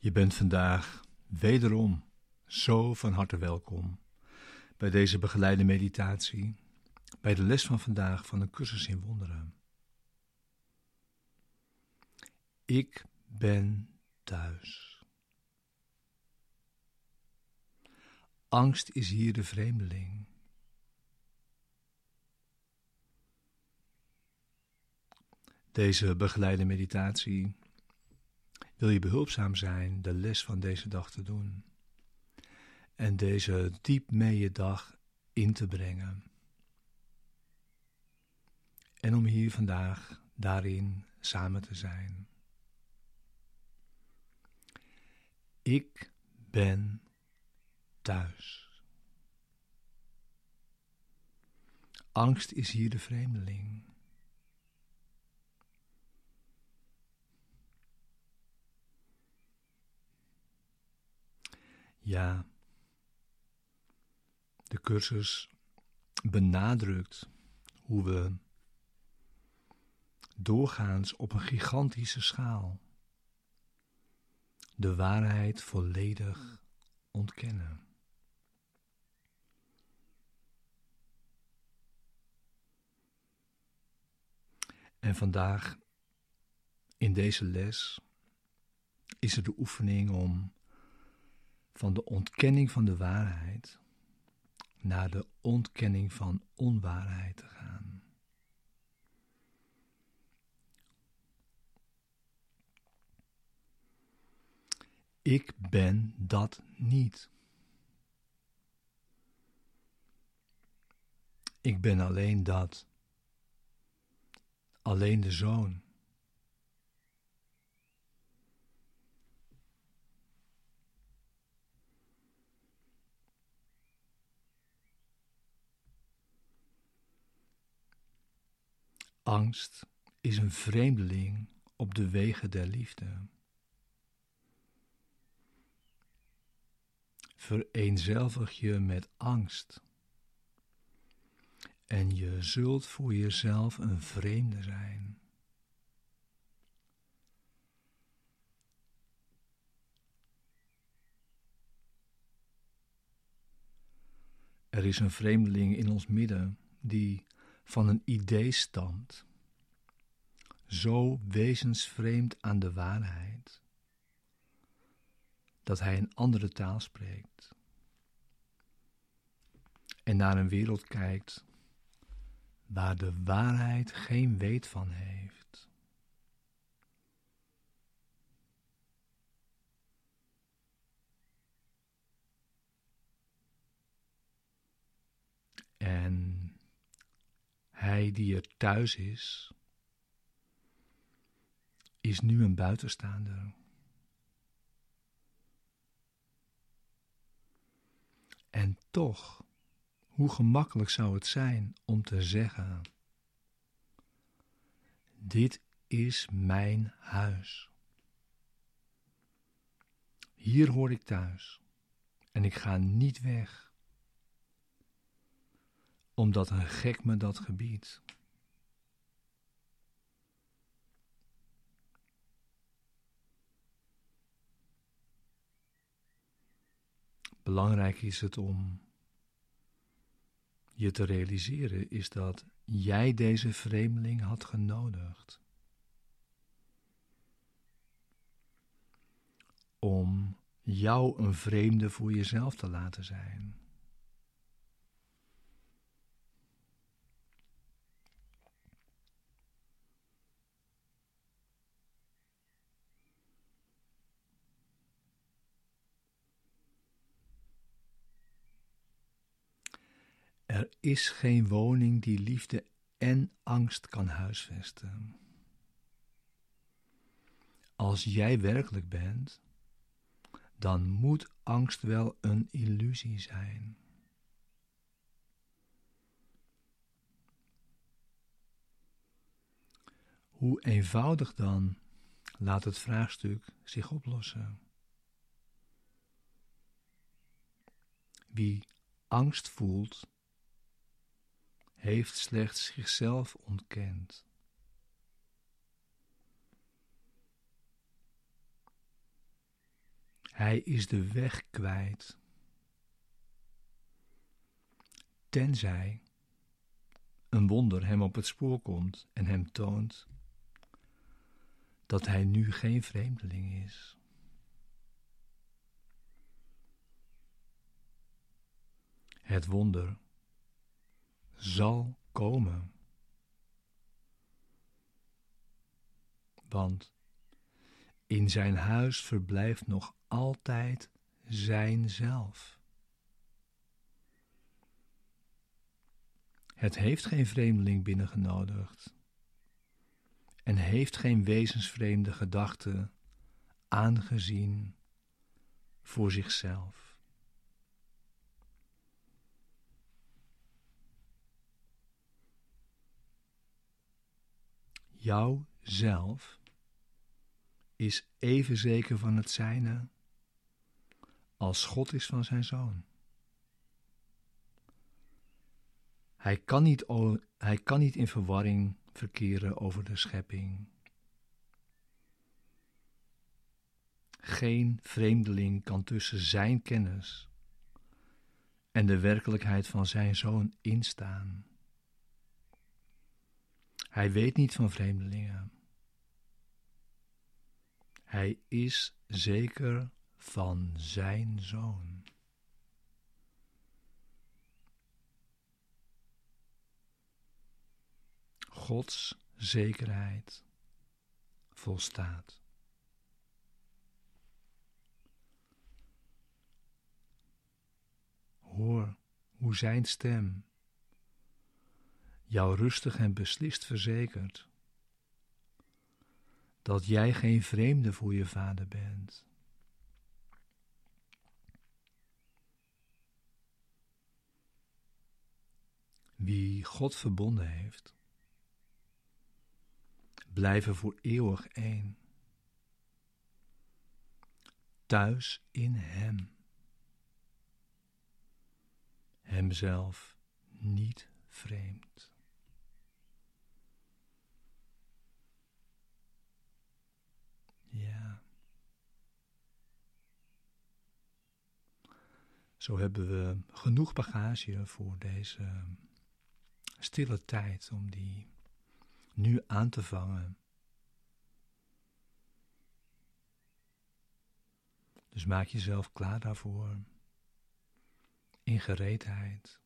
Je bent vandaag wederom zo van harte welkom bij deze begeleide meditatie, bij de les van vandaag van een cursus in wonderen. Ik ben thuis. Angst is hier de vreemdeling. Deze begeleide meditatie wil je behulpzaam zijn de les van deze dag te doen en deze diep mee je dag in te brengen. En om hier vandaag daarin samen te zijn. Ik ben thuis. Angst is hier de vreemdeling. Ja, de cursus benadrukt hoe we doorgaans op een gigantische schaal de waarheid volledig ontkennen. En vandaag in deze les is er de oefening om van de ontkenning van de waarheid naar de ontkenning van onwaarheid te gaan. Ik ben dat niet. Ik ben alleen dat. Alleen de zoon. Angst is een vreemdeling op de wegen der liefde. Vereenzelvig je met angst. En je zult voor jezelf een vreemde zijn. Er is een vreemdeling in ons midden die van een idee stamt, zo wezensvreemd aan de waarheid, dat hij een andere taal spreekt en naar een wereld kijkt waar de waarheid geen weet van heeft. En hij die er thuis is, is nu een buitenstaander. En toch, hoe gemakkelijk zou het zijn om te zeggen: Dit is mijn huis. Hier hoor ik thuis en ik ga niet weg omdat een gek me dat gebiedt. Belangrijk is het om je te realiseren is dat jij deze vreemdeling had genodigd. Om jou een vreemde voor jezelf te laten zijn. Er is geen woning die liefde en angst kan huisvesten. Als jij werkelijk bent, dan moet angst wel een illusie zijn. Hoe eenvoudig dan laat het vraagstuk zich oplossen? Wie angst voelt, heeft slechts zichzelf ontkend. Hij is de weg kwijt. Tenzij een wonder hem op het spoor komt en hem toont dat hij nu geen vreemdeling is. Het wonder zal komen. Want in zijn huis verblijft nog altijd zijn zelf. Het heeft geen vreemdeling binnengenodigd en heeft geen wezensvreemde gedachten aangezien voor zichzelf. Jouw zelf is even zeker van het zijne als God is van zijn zoon. Hij kan niet, hij kan niet in verwarring verkeren over de schepping. Geen vreemdeling kan tussen zijn kennis en de werkelijkheid van zijn zoon instaan. Hij weet niet van vreemdelingen. Hij is zeker van zijn zoon. Gods zekerheid volstaat. Hoor hoe zijn stem jou rustig en beslist verzekert dat jij geen vreemde voor je vader bent. Wie God verbonden heeft, blijven voor eeuwig één. Thuis in Hem. Hemzelf niet vreemd. Ja. Zo hebben we genoeg bagage voor deze stille tijd om die nu aan te vangen. Dus maak jezelf klaar daarvoor. In gereedheid.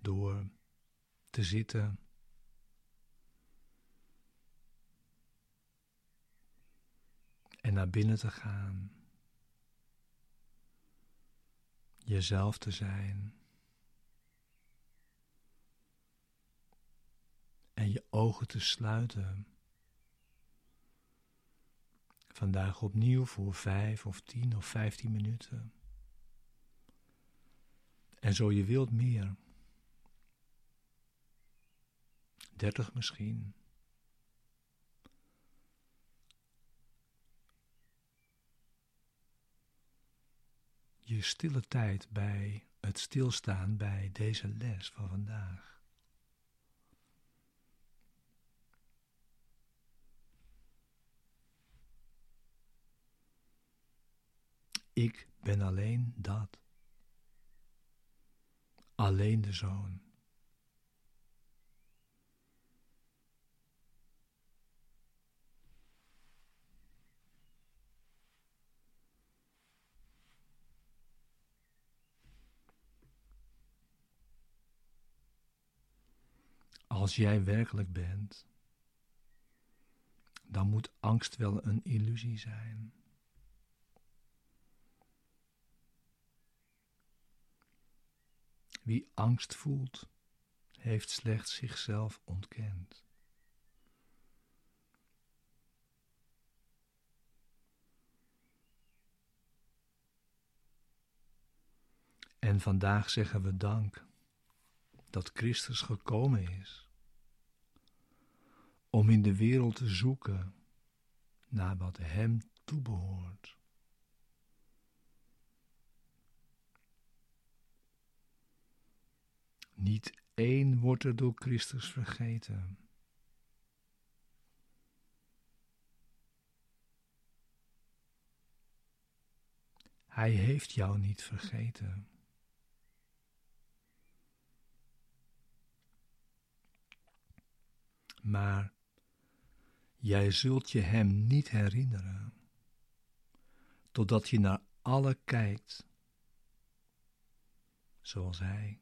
Door te zitten. En naar binnen te gaan. Jezelf te zijn. en je ogen te sluiten. Vandaag opnieuw voor vijf of tien of vijftien minuten. En zo je wilt meer. Dertig misschien. Je stille tijd bij het stilstaan bij deze les van vandaag. Ik ben alleen dat. Alleen de zoon. Als jij werkelijk bent, dan moet angst wel een illusie zijn. Wie angst voelt, heeft slechts zichzelf ontkend. En vandaag zeggen we dank dat Christus gekomen is om in de wereld te zoeken naar wat Hem toebehoort. Niet één wordt er door Christus vergeten. Hij heeft jou niet vergeten. Maar jij zult je hem niet herinneren, totdat je naar alle kijkt zoals hij.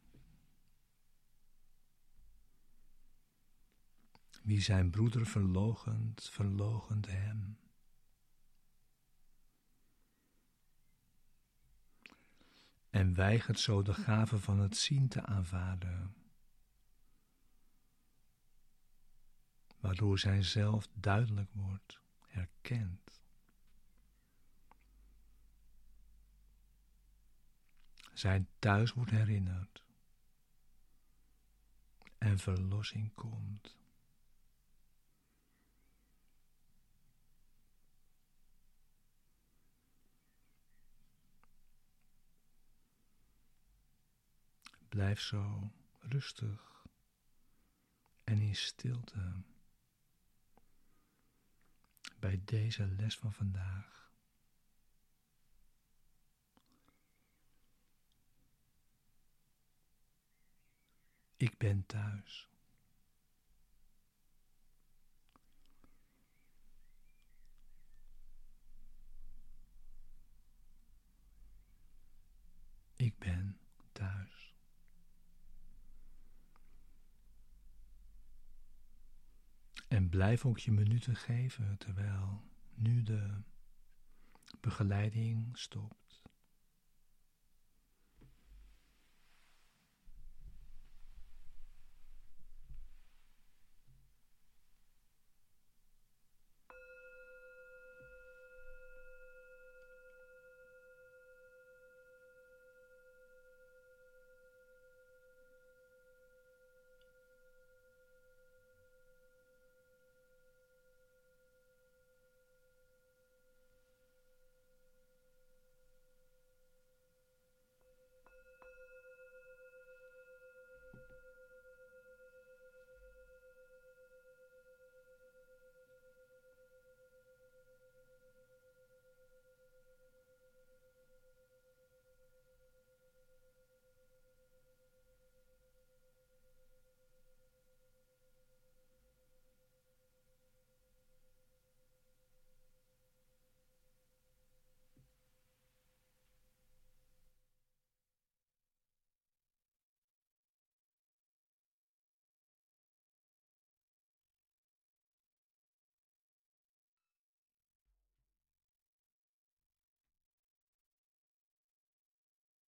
Wie zijn broeder verlogent, verlogent hem. En weigert zo de gave van het zien te aanvaarden, waardoor zij zelf duidelijk wordt, herkend. Zijn thuis wordt herinnerd en verlossing komt. Blijf zo rustig en in stilte bij deze les van vandaag. Ik ben thuis. Ik ben thuis. En blijf ook je minuten geven terwijl nu de begeleiding stopt.